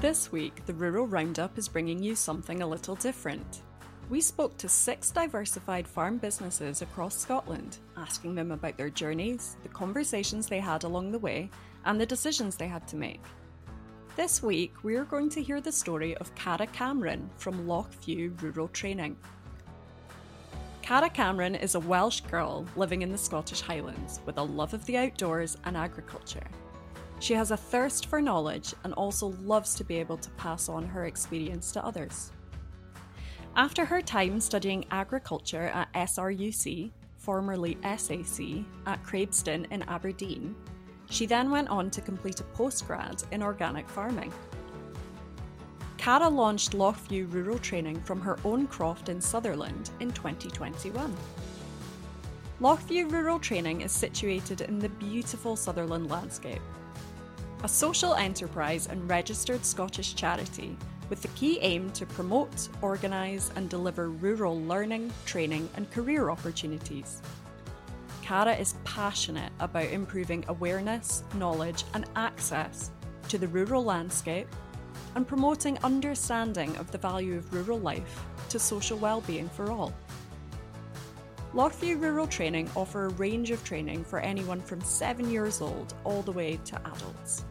This week, the Rural Roundup is bringing you something a little different. We spoke to six diversified farm businesses across Scotland, asking them about their journeys, the conversations they had along the way, and the decisions they had to make. This week, we are going to hear the story of Cara Cameron from Lochview Rural Training. Cara Cameron is a Welsh girl living in the Scottish Highlands with a love of the outdoors and agriculture. She has a thirst for knowledge and also loves to be able to pass on her experience to others. After her time studying agriculture at SRUC, formerly SAC, at Craibstone in Aberdeen, she then went on to complete a postgrad in organic farming. Cara launched Lochview Rural Training from her own croft in Sutherland in 2021. Lochview Rural Training is situated in the beautiful Sutherland landscape a social enterprise and registered Scottish charity with the key aim to promote, organise, and deliver rural learning, training, and career opportunities. Cara is passionate about improving awareness, knowledge, and access to the rural landscape and promoting understanding of the value of rural life to social well-being for all. Lochview Rural Training offer a range of training for anyone from 7 years old all the way to adults.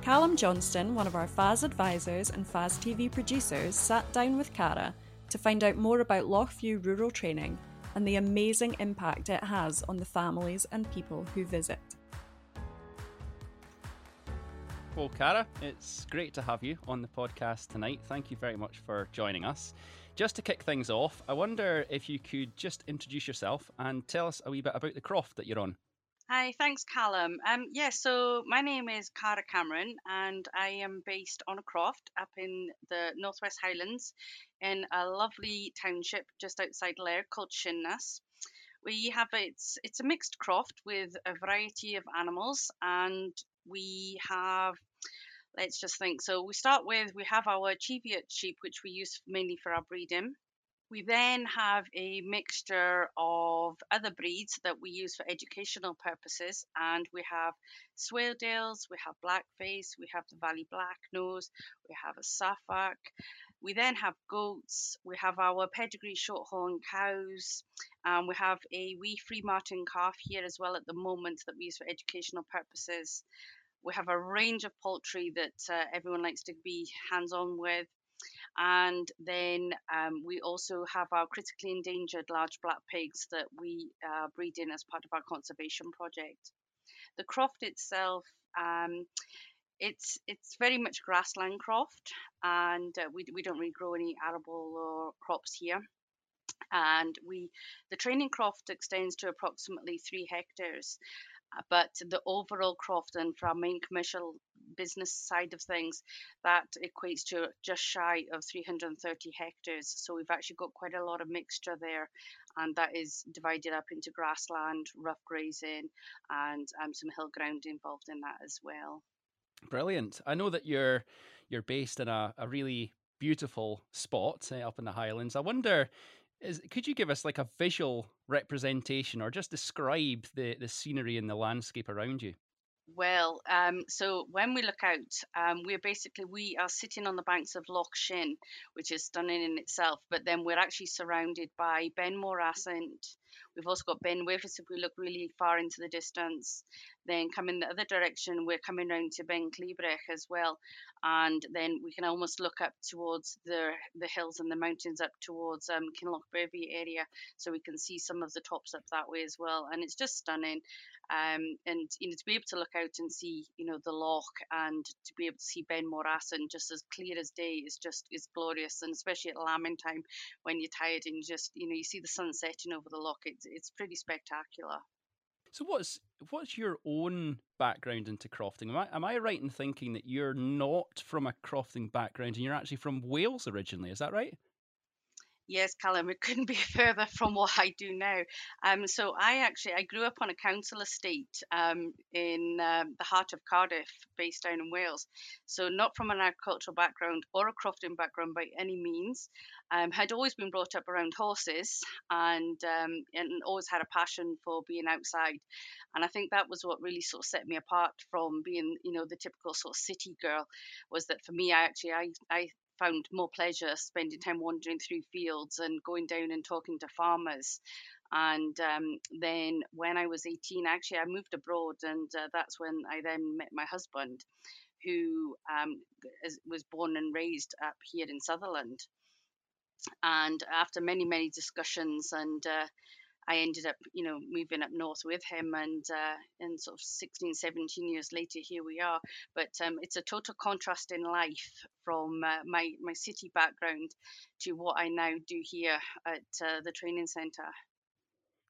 Calum Johnston, one of our FAS advisors and FAS TV producers, sat down with Cara to find out more about Lochview Rural Training and the amazing impact it has on the families and people who visit. Well, Cara, it's great to have you on the podcast tonight. Thank you very much for joining us. Just to kick things off, I wonder if you could just introduce yourself and tell us a wee bit about the croft that you're on. Hi, thanks, Calum. Um, yeah, so my name is Cara Cameron, and I am based on a croft up in the Northwest Highlands in a lovely township just outside Lairg called Shinness. We have it's it's a mixed croft with a variety of animals, and we have let's just think. So we start with we have our Cheviot sheep, which we use mainly for our breeding. We then have a mixture of other breeds that we use for educational purposes, and we have Swaledales, we have Blackface, we have the Valais Black Nose, we have a Suffolk. We then have goats, we have our pedigree shorthorn cows, and we have a wee Freemartin calf here as well at the moment that we use for educational purposes. We have a range of poultry that uh, everyone likes to be hands on with. And then um, we also have our critically endangered large black pigs that we uh, breed in as part of our conservation project. The croft itself, um, it's it's very much grassland croft, and uh, we, we don't really grow any arable or crops here and we the training croft extends to approximately three hectares but the overall croft and for our main commercial business side of things, that equates to just shy of 330 hectares. So we've actually got quite a lot of mixture there, and that is divided up into grassland, rough grazing, and um, some hill ground involved in that as well. Brilliant. I know that you're you're based in a, a really beautiful spot uh, up in the Highlands. I wonder is could you give us like a visual representation or just describe the the scenery and the landscape around you? Well, um, so when we look out, um, we're basically we are sitting on the banks of Loch Shin, which is stunning in itself. But then we're actually surrounded by Ben More Assynt. We've also got Ben Wyvis if we look really far into the distance. Then coming the other direction, we're coming round to Ben Klibreck as well, and then we can almost look up towards the the hills and the mountains up towards um, Kinlochbervie area, so we can see some of the tops up that way as well. And it's just stunning. Um, and you know to be able to look out and see you know the loch and to be able to see Ben More Assynt just as clear as day is just is glorious and especially at lambing time when you're tired and you just you know you see the sun setting over the loch it's it's pretty spectacular. So what's what's your own background into crofting? Am I am I right in thinking that you're not from a crofting background and you're actually from Wales originally? Is that right? Yes, Calum, it couldn't be further from what I do now. Um, so I actually I grew up on a council estate um, in um, the heart of Cardiff, based down in Wales. So not from an agricultural background or a crofting background by any means. Um, had always been brought up around horses and um, and always had a passion for being outside. And I think that was what really sort of set me apart from being, you know, the typical sort of city girl. Was that for me? I actually I I found more pleasure spending time wandering through fields and going down and talking to farmers. And um, then when I was 18, actually, I moved abroad, and uh, that's when I then met my husband, who um, is, was born and raised up here in Sutherland. And after many, many discussions and uh, I ended up, you know, moving up north with him, and uh, and sort of 16, 17 years later, here we are. But um, it's a total contrast in life from uh, my my city background to what I now do here at uh, the training centre.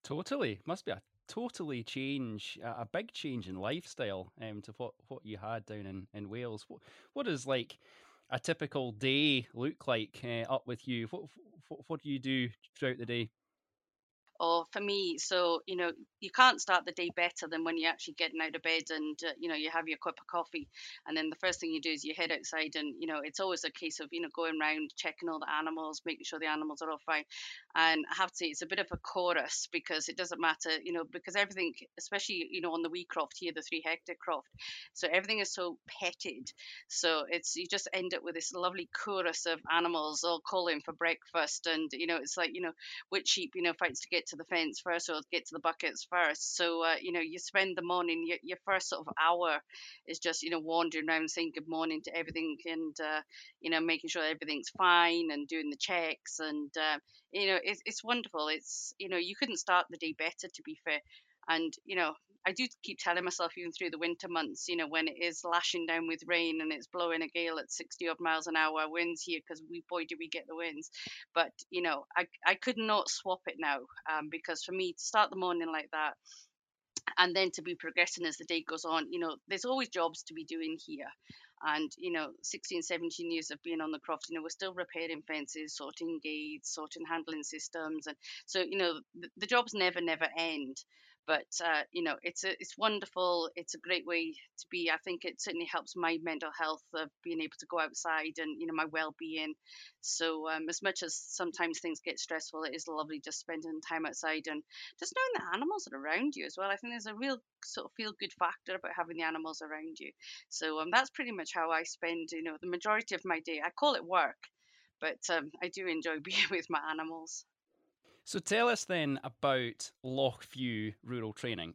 Totally, must be a totally change, a big change in lifestyle um, to what, what you had down in, in Wales. What what is like a typical day look like uh, up with you? What, what what do you do throughout the day? Or for me so you know you can't start the day better than when you're actually getting out of bed and uh, you know you have your cup of coffee and then the first thing you do is you head outside and you know it's always a case of you know going around checking all the animals making sure the animals are all fine and i have to say it's a bit of a chorus because it doesn't matter you know because everything especially you know on the wee croft here the three hectare croft so everything is so petted so it's you just end up with this lovely chorus of animals all calling for breakfast and you know it's like you know which sheep you know fights to get to the fence first or get to the buckets first. So, uh, you know, you spend the morning, your, your first sort of hour is just, you know, wandering around saying good morning to everything and, uh, you know, making sure everything's fine and doing the checks. And, uh, you know, it's, it's wonderful. It's, you know, you couldn't start the day better, to be fair. And, you know, I do keep telling myself, even through the winter months, you know, when it is lashing down with rain and it's blowing a gale at 60 odd miles an hour winds here, because we, boy, do we get the winds. But, you know, I, I could not swap it now um, because for me to start the morning like that, and then to be progressing as the day goes on, you know, there's always jobs to be doing here. And, you know, 16, 17 years of being on the croft, you know, we're still repairing fences, sorting gates, sorting handling systems. And so, you know, the, the jobs never, never end but uh, you know it's a, it's wonderful it's a great way to be. I think it certainly helps my mental health of being able to go outside and you know my well-being. So um, as much as sometimes things get stressful it is lovely just spending time outside and just knowing the animals are around you as well. I think there's a real sort of feel good factor about having the animals around you. So um, that's pretty much how i spend you know the majority of my day. I call it work but um, i do enjoy being with my animals so tell us then about Lochview Rural Training.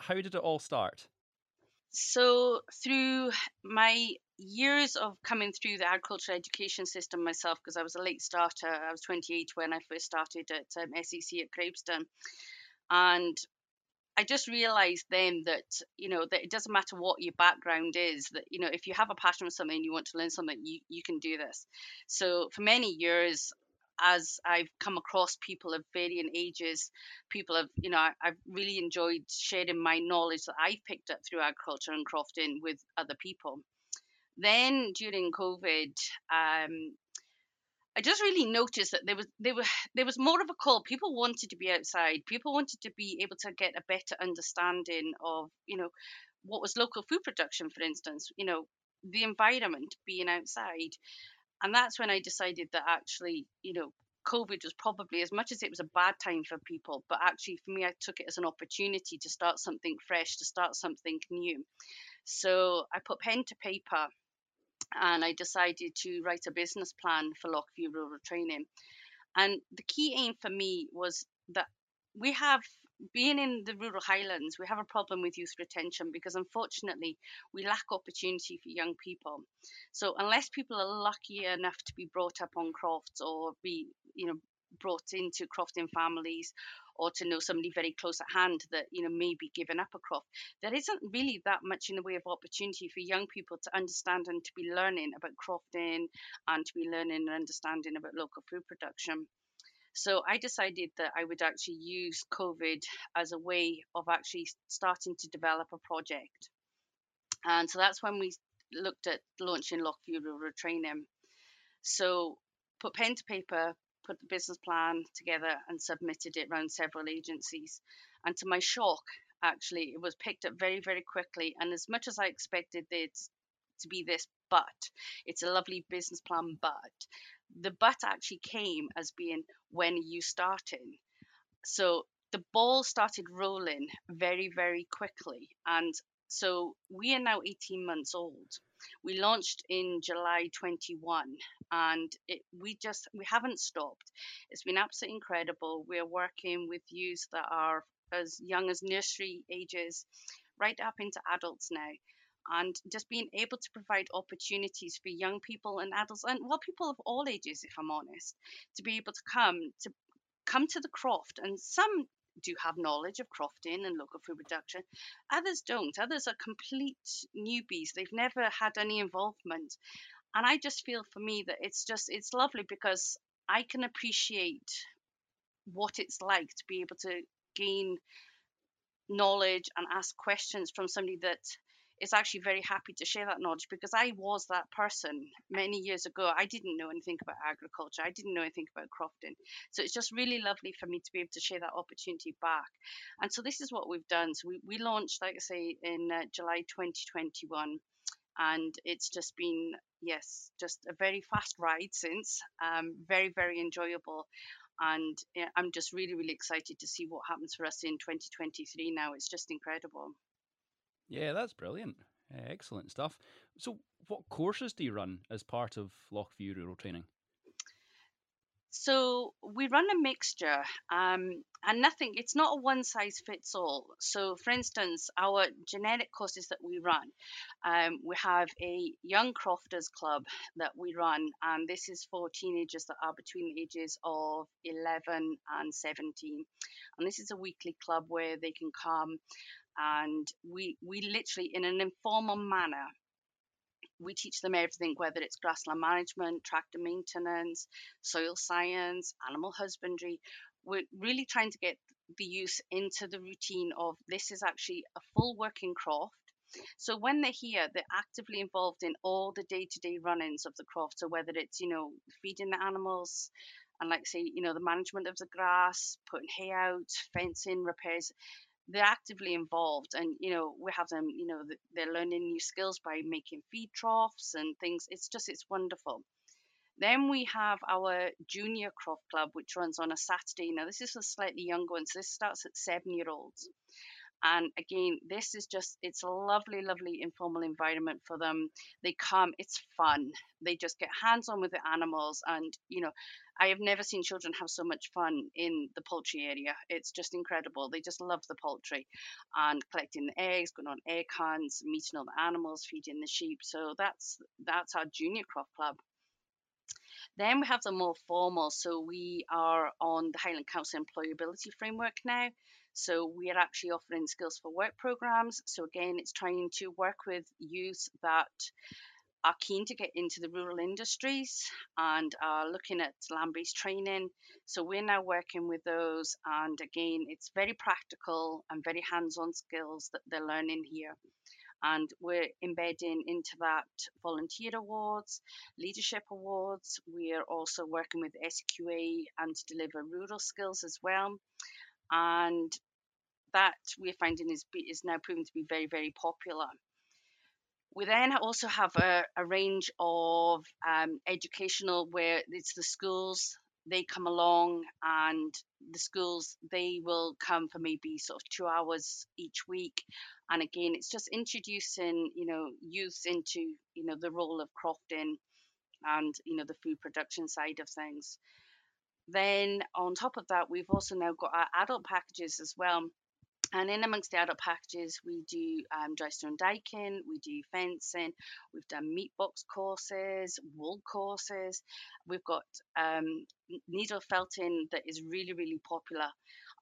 how did it all start? So through my years of coming through the agricultural education system myself, because I was a late starter, I was 28 when I first started at um, SAC at Craibstone, and I just realized then that you know that it doesn't matter what your background is that you know if you have a passion for something you want to learn something you you can do this. So for many years as I've come across people of varying ages, people have, you know, I, have really enjoyed sharing my knowledge that I've picked up through agriculture and crofting with other people. Then during COVID, um, I just really noticed that there was there was there was more of a call. People wanted to be outside. People wanted to be able to get a better understanding of, you know, what was local food production, for instance. You know, the environment, being outside and that's when I decided that actually, you know, COVID was probably as much as it was a bad time for people, but actually for me, I took it as an opportunity to start something fresh, to start something new. So I put pen to paper and I decided to write a business plan for Lochview Rural Training. And the key aim for me was that we have being in the rural highlands, we have a problem with youth retention because unfortunately we lack opportunity for young people. So unless people are lucky enough to be brought up on crofts or be, you know, brought into crofting families or to know somebody very close at hand that you know may be up a croft there isn't really that much in the way of opportunity for young people to understand and to be learning about crofting and to be learning and understanding about local food production so I decided that I would actually use COVID as a way of actually starting to develop a project. And so that's when we looked at launching Lochview Rural Training. So put pen to paper, put the business plan together and submitted it around several agencies. And to my shock, actually, it was picked up very, very quickly. And as much as I expected it to be this but, it's a lovely business plan, but the but actually came as being when you starting. So the ball started rolling very, very quickly. And so we are now 18 months old. We launched in July 21 and it, we just we haven't stopped. It's been absolutely incredible. We're working with youths that are as young as nursery ages right up into adults now and just being able to provide opportunities for young people and adults and well people of all ages if i'm honest to be able to come to come to the croft and some do have knowledge of crofting and local food production. Others don't. Others are complete newbies. They've never had any involvement. And I just feel for me that it's just, it's lovely because I can appreciate what it's like to be able to gain knowledge and ask questions from somebody that is actually very happy to share that knowledge because I was that person many years ago. I didn't know anything about agriculture. I didn't know anything about crofting. So it's just really lovely for me to be able to share that opportunity back. And so this is what we've done. So we, we launched, like I say, in uh, July 2021 and it's just been yes just a very fast ride since um, very very enjoyable and i'm just really really excited to see what happens for us in 2023 now it's just incredible yeah, that's brilliant. Uh, excellent stuff. So, what courses do you run as part of Lochview Rural Training? So we run a mixture, um, and nothing. It's not a one size fits all. So, for instance, our genetic courses that we run, um, we have a young crofters club that we run, and this is for teenagers that are between the ages of 11 and 17. And this is a weekly club where they can come and we we literally in an informal manner we teach them everything whether it's grassland management tractor maintenance soil science animal husbandry. We're really trying to get the youth into the routine of this is actually a full working croft. So when they're here they're actively involved in all the day-to-day run-ins of the croft. So whether it's you know feeding the animals and like say you know the management of the grass putting hay out fencing repairs they're actively involved and you know we have them you know they're learning new skills by making feed troughs and things it's just it's wonderful. Then we have our junior croft club which runs on a saturday. Now this is for slightly younger ones this starts at seven year olds and again this is just it's a lovely lovely informal environment for them. They come it's fun. They just get hands on with the animals and you know i have never seen children have so much fun in the poultry area. It's just incredible. They just love the poultry and collecting the eggs going on egg hunts meeting all the animals feeding the sheep. So that's that's our junior croft club. Then we have the more formal. So we are on the highland council employability framework now so we are actually offering skills for work programs. So again, it's trying to work with youth that are keen to get into the rural industries and are looking at land-based training. So we're now working with those, and again, it's very practical and very hands-on skills that they're learning here. And we're embedding into that volunteer awards, leadership awards. We are also working with SQA and to deliver rural skills as well and that we're finding is is now proving to be very very popular. We then also have a, a range of um, educational where it's the schools they come along and the schools they will come for maybe sort of two hours each week and again it's just introducing you know youth into you know the role of crofting and you know the food production side of things then on top of that, we've also now got our adult packages as well. And in amongst the adult packages, we do um, dry stone diking, we do fencing, we've done meat box courses, wool courses, we've got um, needle felting that is really, really popular.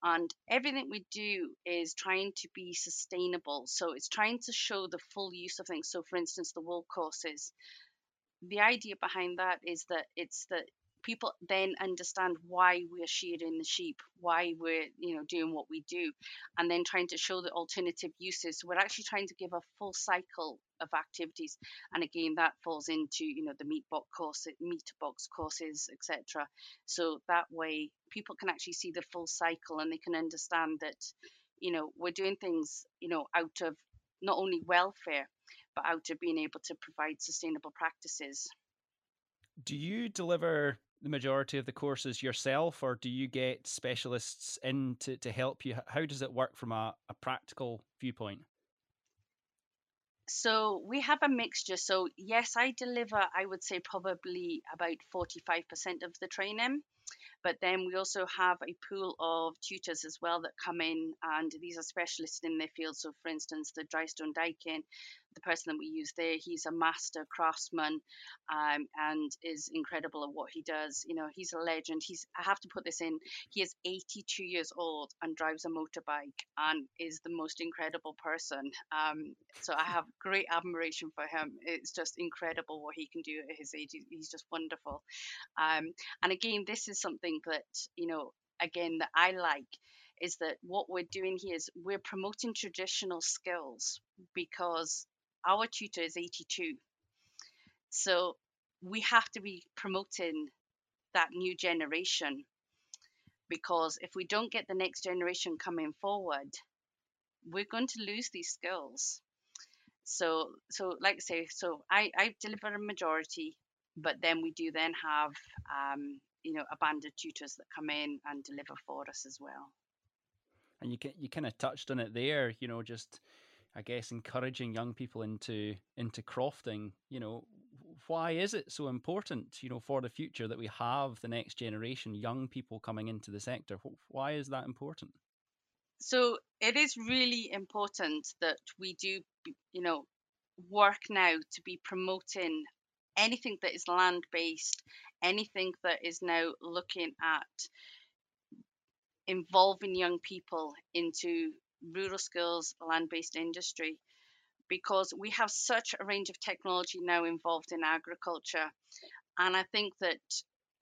And everything we do is trying to be sustainable. So it's trying to show the full use of things. So, for instance, the wool courses, the idea behind that is that it's that people then understand why we're shearing the sheep, why we're you know doing what we do, and then trying to show the alternative uses. So we're actually trying to give a full cycle of activities, and again that falls into you know the meat box course, meat box courses, etc. So that way people can actually see the full cycle and they can understand that you know we're doing things you know out of not only welfare but out of being able to provide sustainable practices. Do you deliver the majority of the courses yourself, or do you get specialists in to, to help you? How does it work from a, a practical viewpoint? So we have a mixture. So yes, I deliver. I would say probably about forty-five percent of the training. But then we also have a pool of tutors as well that come in, and these are specialists in their field. So, for instance, the drystone dyking, the person that we use there, he's a master craftsman um, and is incredible at what he does. You know, he's a legend. He's I have to put this in. He is 82 years old and drives a motorbike and is the most incredible person. Um, so I have great admiration for him. It's just incredible what he can do at his age. He's just wonderful. Um, and again, this is something that you know, again that I like is that what we're doing here is we're promoting traditional skills because our tutor is 82. So we have to be promoting that new generation because if we don't get the next generation coming forward, we're going to lose these skills. So, so like I say, so I, I deliver a majority, but then we do then have, um, you know, a band of tutors that come in and deliver for us as well. And you can, you kind of touched on it there, you know, just I guess encouraging young people into into crofting. You know, why is it so important? You know, for the future that we have the next generation, young people coming into the sector. Why is that important? So it is really important that we do, you know, work now to be promoting anything that is land based, anything that is now looking at involving young people into rural skills, land based industry, because we have such a range of technology now involved in agriculture. And I think that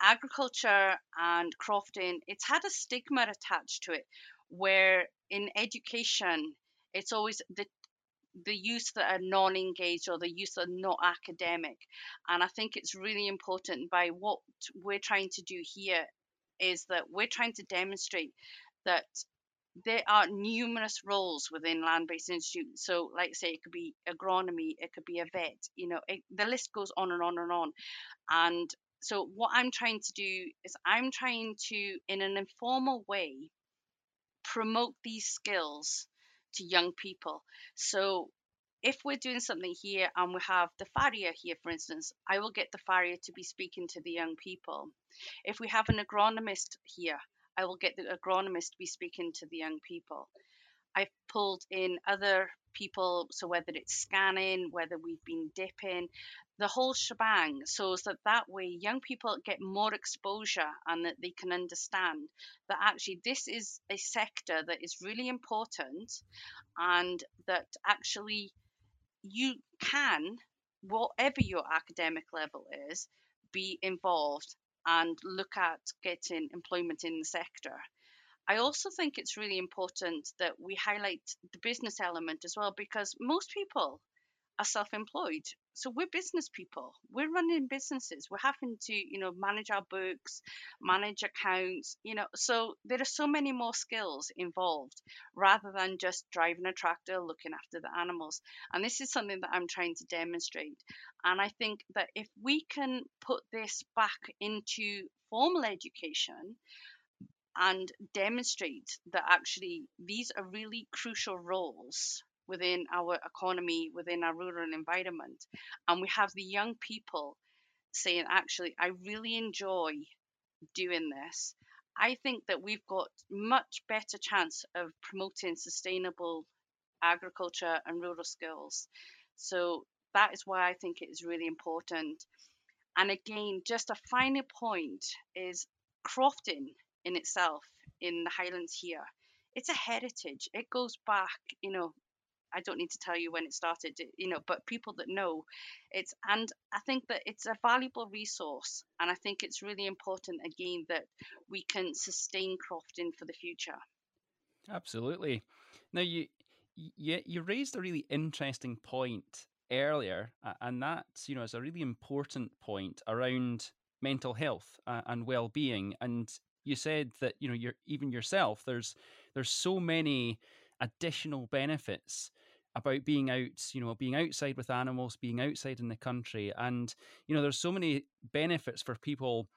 agriculture and crofting, it's had a stigma attached to it, where in education, it's always the the youth that are non-engaged or the youth that are not academic and i think it's really important by what we're trying to do here is that we're trying to demonstrate that there are numerous roles within land-based institutes. So, like say, it could be agronomy, it could be a vet. You know, it, the list goes on and on and on. And so, what I'm trying to do is I'm trying to, in an informal way, promote these skills to young people. So, if we're doing something here and we have the farrier here, for instance, I will get the farrier to be speaking to the young people. If we have an agronomist here, I will get the agronomist to be speaking to the young people. I've pulled in other people, so whether it's scanning, whether we've been dipping, the whole shebang, so that that way young people get more exposure and that they can understand that actually this is a sector that is really important and that actually you can, whatever your academic level is, be involved and look at getting employment in the sector. I also think it's really important that we highlight the business element as well because most people are self-employed. So we're business people. We're running businesses. We're having to you know manage our books manage accounts you know. So there are so many more skills involved rather than just driving a tractor looking after the animals. And this is something that i'm trying to demonstrate. And i think that if we can put this back into formal education and demonstrate that actually these are really crucial roles within our economy, within our rural environment. And we have the young people saying, actually, I really enjoy doing this. I think that we've got much better chance of promoting sustainable agriculture and rural skills. So that is why I think it is really important. And again, just a final point is crofting in itself in the Highlands here. It's a heritage. It goes back, you know, I don't need to tell you when it started, you know, but people that know it's, and I think that it's a valuable resource. And I think it's really important, again, that we can sustain crofting for the future. Absolutely. Now, you, you, you raised a really interesting point earlier, and that's, you know, it's a really important point around mental health and well-being. And you said that, you know, you're even yourself, there's there's so many additional benefits about being out, you know, being outside with animals, being outside in the country. And, you know, there's so many benefits for people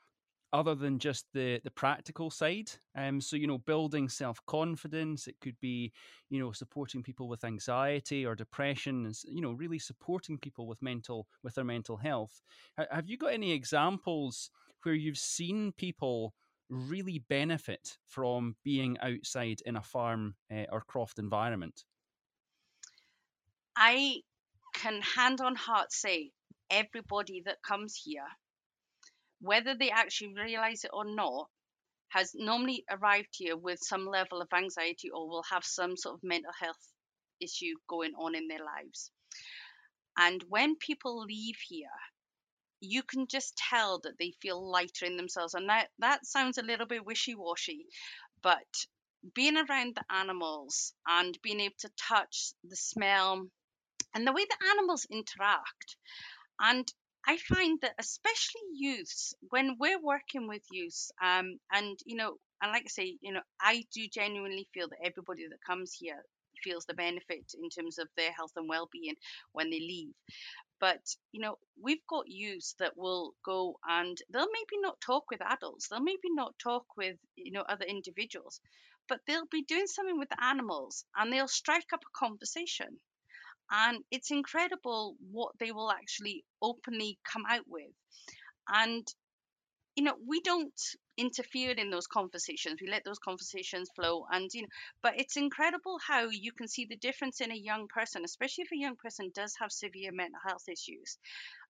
other than just the the practical side. Um, so you know, building self confidence. It could be, you know, supporting people with anxiety or depression, and you know, really supporting people with mental with their mental health. Have you got any examples where you've seen people really benefit from being outside in a farm uh, or croft environment? I can hand on heart say everybody that comes here, whether they actually realize it or not, has normally arrived here with some level of anxiety or will have some sort of mental health issue going on in their lives. And when people leave here, you can just tell that they feel lighter in themselves. And that, that sounds a little bit wishy washy, but being around the animals and being able to touch the smell and the way the animals interact. And I find that especially youths, when we're working with youths, um, and you know, and like I say, you know, I do genuinely feel that everybody that comes here feels the benefit in terms of their health and well-being when they leave but you know we've got youths that will go and they'll maybe not talk with adults they'll maybe not talk with you know other individuals but they'll be doing something with animals and they'll strike up a conversation. And it's incredible what they will actually openly come out with. And you know we don't interfere in those conversations. We let those conversations flow and you know but it's incredible how you can see the difference in a young person especially if a young person does have severe mental health issues.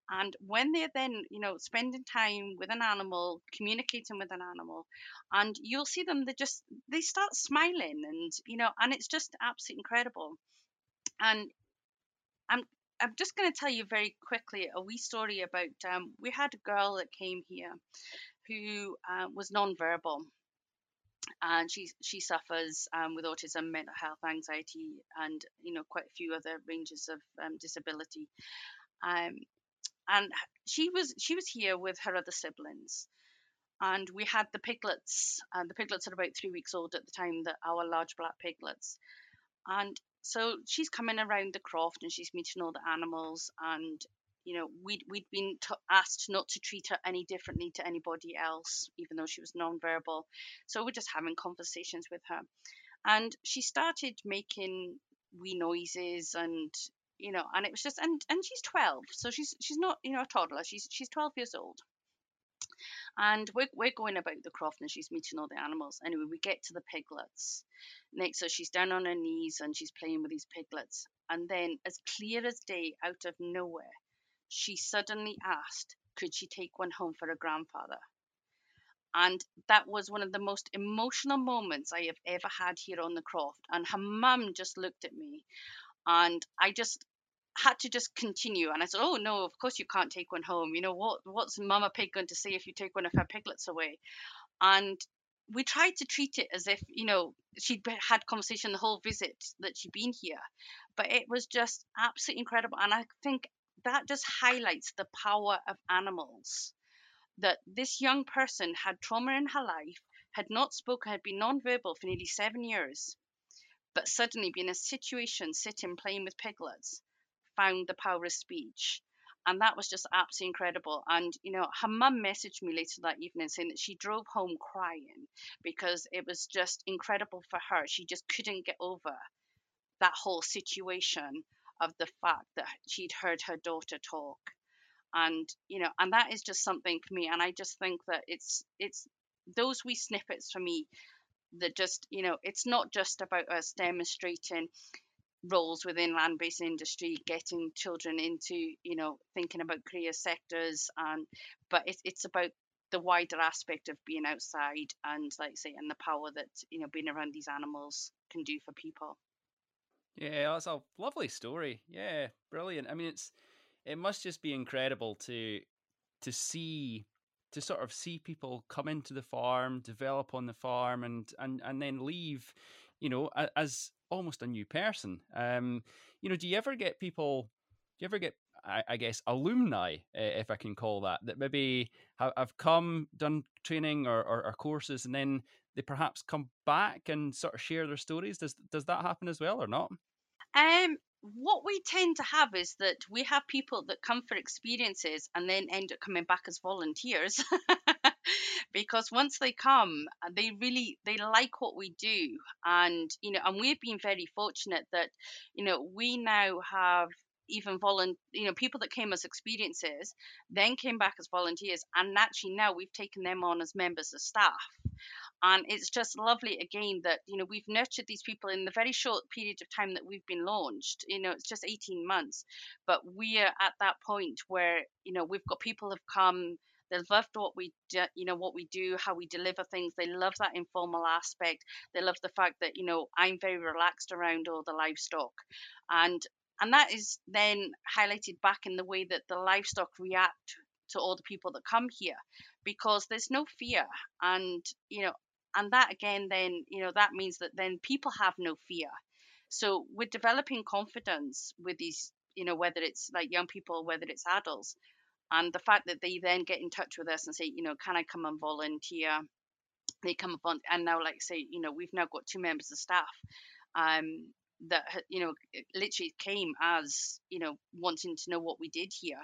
And when they're then you know spending time with an animal communicating with an animal and you'll see them they just they start smiling and you know and it's just absolutely incredible. And i'm just going to tell you very quickly a wee story about um, we had a girl that came here who uh, was non-verbal and she she suffers um, with autism, mental health, anxiety, and you know quite a few other ranges of um, disability. Um, and she was she was here with her other siblings, and we had the piglets. And the piglets are about three weeks old at the time that our large black piglets, and so she's coming around the croft and she's meeting all the animals and you know we'd we'd been t- asked not to treat her any differently to anybody else even though she was non-verbal. So we're just having conversations with her. And she started making wee noises and you know and it was just and and she's 12 so she's she's not you know a toddler. She's she's 12 years old and we're, we're going about the croft and she's meeting all the animals anyway we get to the piglets next so she's down on her knees and she's playing with these piglets and then as clear as day out of nowhere she suddenly asked, could she take one home for her grandfather? And that was one of the most emotional moments I have ever had here on the croft. And her mum just looked at me and I just had to just continue. And I said, Oh no, of course you can't take one home. You know, what what's Mama Pig going to say if you take one of her piglets away? And we tried to treat it as if, you know, she'd had conversation the whole visit that she'd been here. But it was just absolutely incredible. And I think that just highlights the power of animals. That this young person had trauma in her life, had not spoken, had been non-verbal for nearly seven years, but suddenly being in a situation sitting playing with piglets, found the power of speech. And that was just absolutely incredible. And, you know, her mum messaged me later that evening saying that she drove home crying because it was just incredible for her. She just couldn't get over that whole situation of the fact that she'd heard her daughter talk and you know and that is just something for me and i just think that it's it's those wee snippets for me that just you know it's not just about us demonstrating roles within land-based industry getting children into you know thinking about career sectors and but it's it's about the wider aspect of being outside and like say and the power that you know being around these animals can do for people Yeah, oh, that's a lovely story. Yeah, brilliant. I mean, it's it must just be incredible to to see to sort of see people come into the farm, develop on the farm, and and and then leave, you know, as almost a new person. Um, you know, do you ever get people? Do you ever get, I, I guess, alumni, if I can call that, that maybe have come, done training or, or, or courses, and then they perhaps come back and sort of share their stories? Does does that happen as well, or not? Um, what we tend to have is that we have people that come for experiences and then end up coming back as volunteers because once they come uh, they really they like what we do. And you know and we've been very fortunate that you know we now have even volunteer you know people that came as experiences then came back as volunteers and actually now we've taken them on as members of staff. And it's just lovely again that you know we've nurtured these people in the very short period of time that we've been launched. You know it's just 18 months but we are at that point where you know we've got people have come they've loved what we do, you know what we do how we deliver things. They love that informal aspect. They love the fact that you know i'm very relaxed around all the livestock. And and that is then highlighted back in the way that the livestock react to all the people that come here because there's no fear. And you know and that again then you know that means that then people have no fear. So we're developing confidence with these you know whether it's like young people whether it's adults and the fact that they then get in touch with us and say you know can i come and volunteer? They come upon and now like say you know we've now got two members of staff um that you know literally came as you know wanting to know what we did here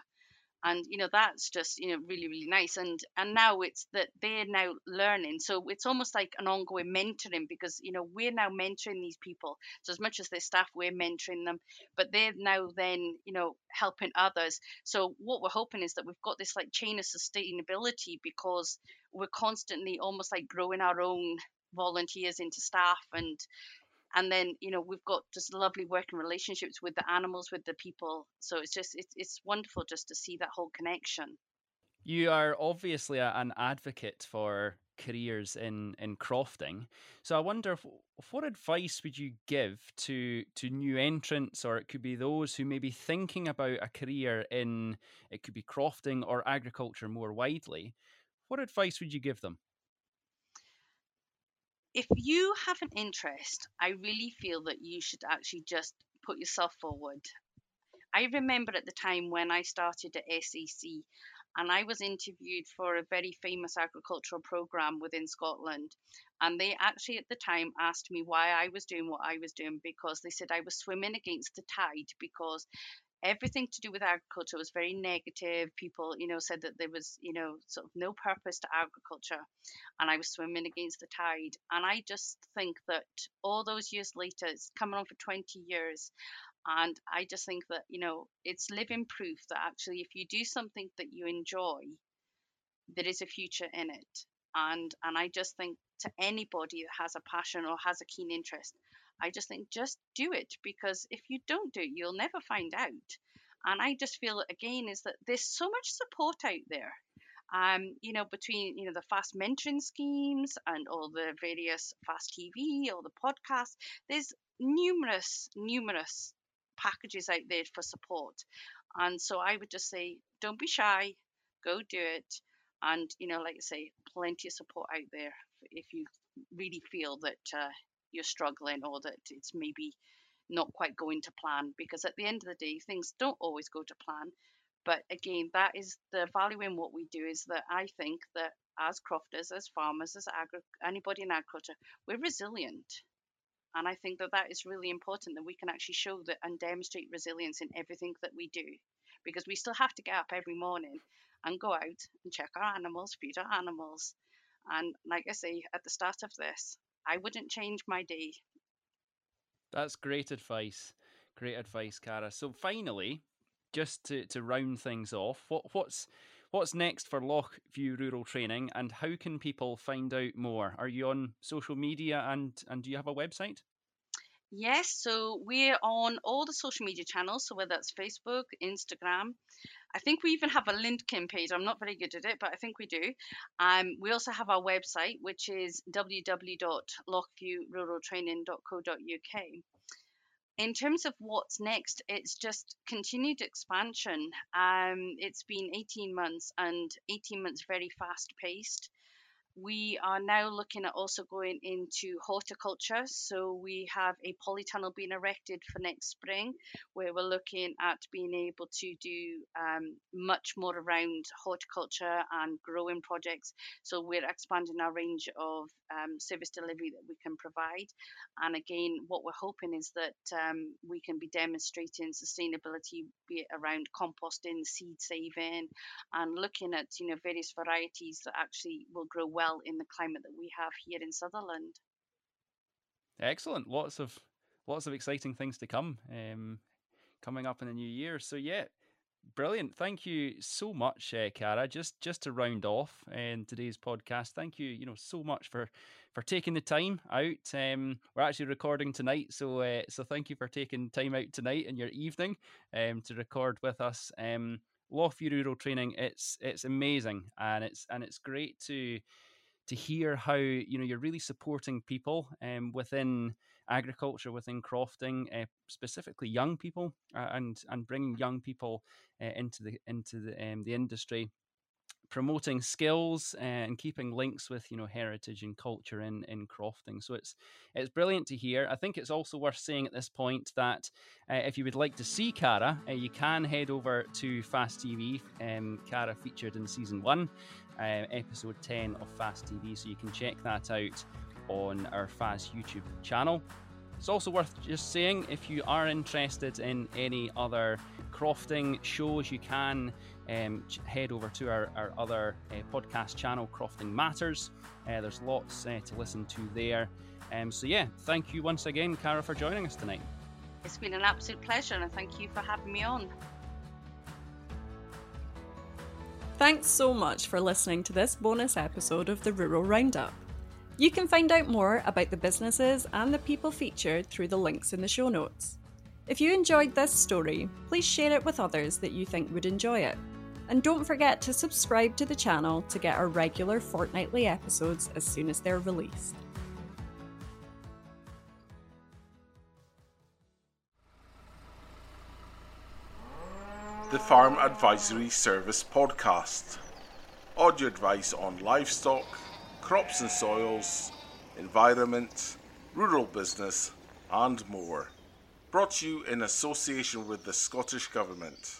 and you know that's just you know really really nice and and now it's that they're now learning so it's almost like an ongoing mentoring because you know we're now mentoring these people so as much as their staff we're mentoring them but they're now then you know helping others. So what we're hoping is that we've got this like chain of sustainability because we're constantly almost like growing our own volunteers into staff and and then you know we've got just lovely working relationships with the animals with the people. So it's just it's, it's wonderful just to see that whole connection. You are obviously a, an advocate for careers in in crofting. So i wonder if, what advice would you give to to new entrants or it could be those who may be thinking about a career in it could be crofting or agriculture more widely. What advice would you give them if you have an interest, I really feel that you should actually just put yourself forward. I remember at the time when I started at SAC and I was interviewed for a very famous agricultural program within Scotland. And they actually at the time asked me why I was doing what I was doing because they said I was swimming against the tide because everything to do with agriculture was very negative. People, you know, said that there was, you know, sort of no purpose to agriculture, and I was swimming against the tide. And I just think that all those years later, it's coming on for 20 years, and I just think that, you know, it's living proof that actually, if you do something that you enjoy, there is a future in it. And and I just think to anybody that has a passion or has a keen interest, I just think just do it because if you don't do it, you'll never find out. And I just feel again is that there's so much support out there. Um, you know, between you know the FAS mentoring schemes and all the various FAS TV, all the podcasts, there's numerous, numerous packages out there for support. And so I would just say, don't be shy, go do it. And you know, like I say, plenty of support out there if you really feel that uh, you're struggling or that it's maybe not quite going to plan because at the end of the day things don't always go to plan. But again that is the value in what we do is that i think that as crofters as farmers as agri- anybody in agriculture we're resilient. And i think that that is really important that we can actually show that and demonstrate resilience in everything that we do. Because we still have to get up every morning and go out and check our animals feed our animals. And like i say at the start of this I wouldn't change my day. That's great advice. Great advice, Cara. So finally, just to, to round things off, what what's what's next for Lochview Rural Training and how can people find out more? Are you on social media and and do you have a website? Yes, so we're on all the social media channels, so whether that's Facebook, Instagram, I think we even have a LinkedIn page. I'm not very good at it, but I think we do. Um, we also have our website, which is www.lochviewruraltraining.co.uk. in terms of what's next, it's just continued expansion. Um, it's been 18 months and 18 months very fast paced. We are now looking at also going into horticulture. So we have a polytunnel being erected for next spring, where we're looking at being able to do um, much more around horticulture and growing projects. So we're expanding our range of um, service delivery that we can provide. And again, what we're hoping is that um, we can be demonstrating sustainability, be it around composting, seed saving, and looking at you know various varieties that actually will grow well well in the climate that we have here in Sutherland. Excellent. Lots of lots of exciting things to come um, coming up in the new year. So yeah, brilliant. Thank you so much, uh, Cara. Just just to round off in today's podcast, thank you. You know so much for for taking the time out. Um, we're actually recording tonight, so uh, so thank you for taking time out tonight in your evening um, to record with us. Um, Rural Training, it's it's amazing, and it's and it's great to to hear how you know you're really supporting people um, within agriculture, within crofting, uh, specifically young people, uh, and and bringing young people uh, into the into the um, the industry promoting skills and keeping links with you know heritage and culture in in crofting. So it's it's brilliant to hear. I think it's also worth saying at this point that uh, if you would like to see cara uh, you can head over to FAS TV um, cara featured in season one uh, episode 10 of FAS TV so you can check that out on our FAS youtube channel. It's also worth just saying if you are interested in any other crofting shows you can um, head over to our, our other uh, podcast channel, Crofting Matters. Uh, there's lots uh, to listen to there. Um, so, yeah, thank you once again, Cara, for joining us tonight. It's been an absolute pleasure, and thank you for having me on. Thanks so much for listening to this bonus episode of the Rural Roundup. You can find out more about the businesses and the people featured through the links in the show notes. If you enjoyed this story, please share it with others that you think would enjoy it. And don't forget to subscribe to the channel to get our regular fortnightly episodes as soon as they're released. The Farm Advisory Service Podcast audio advice on livestock, crops and soils, environment, rural business, and more. Brought to you in association with the Scottish Government.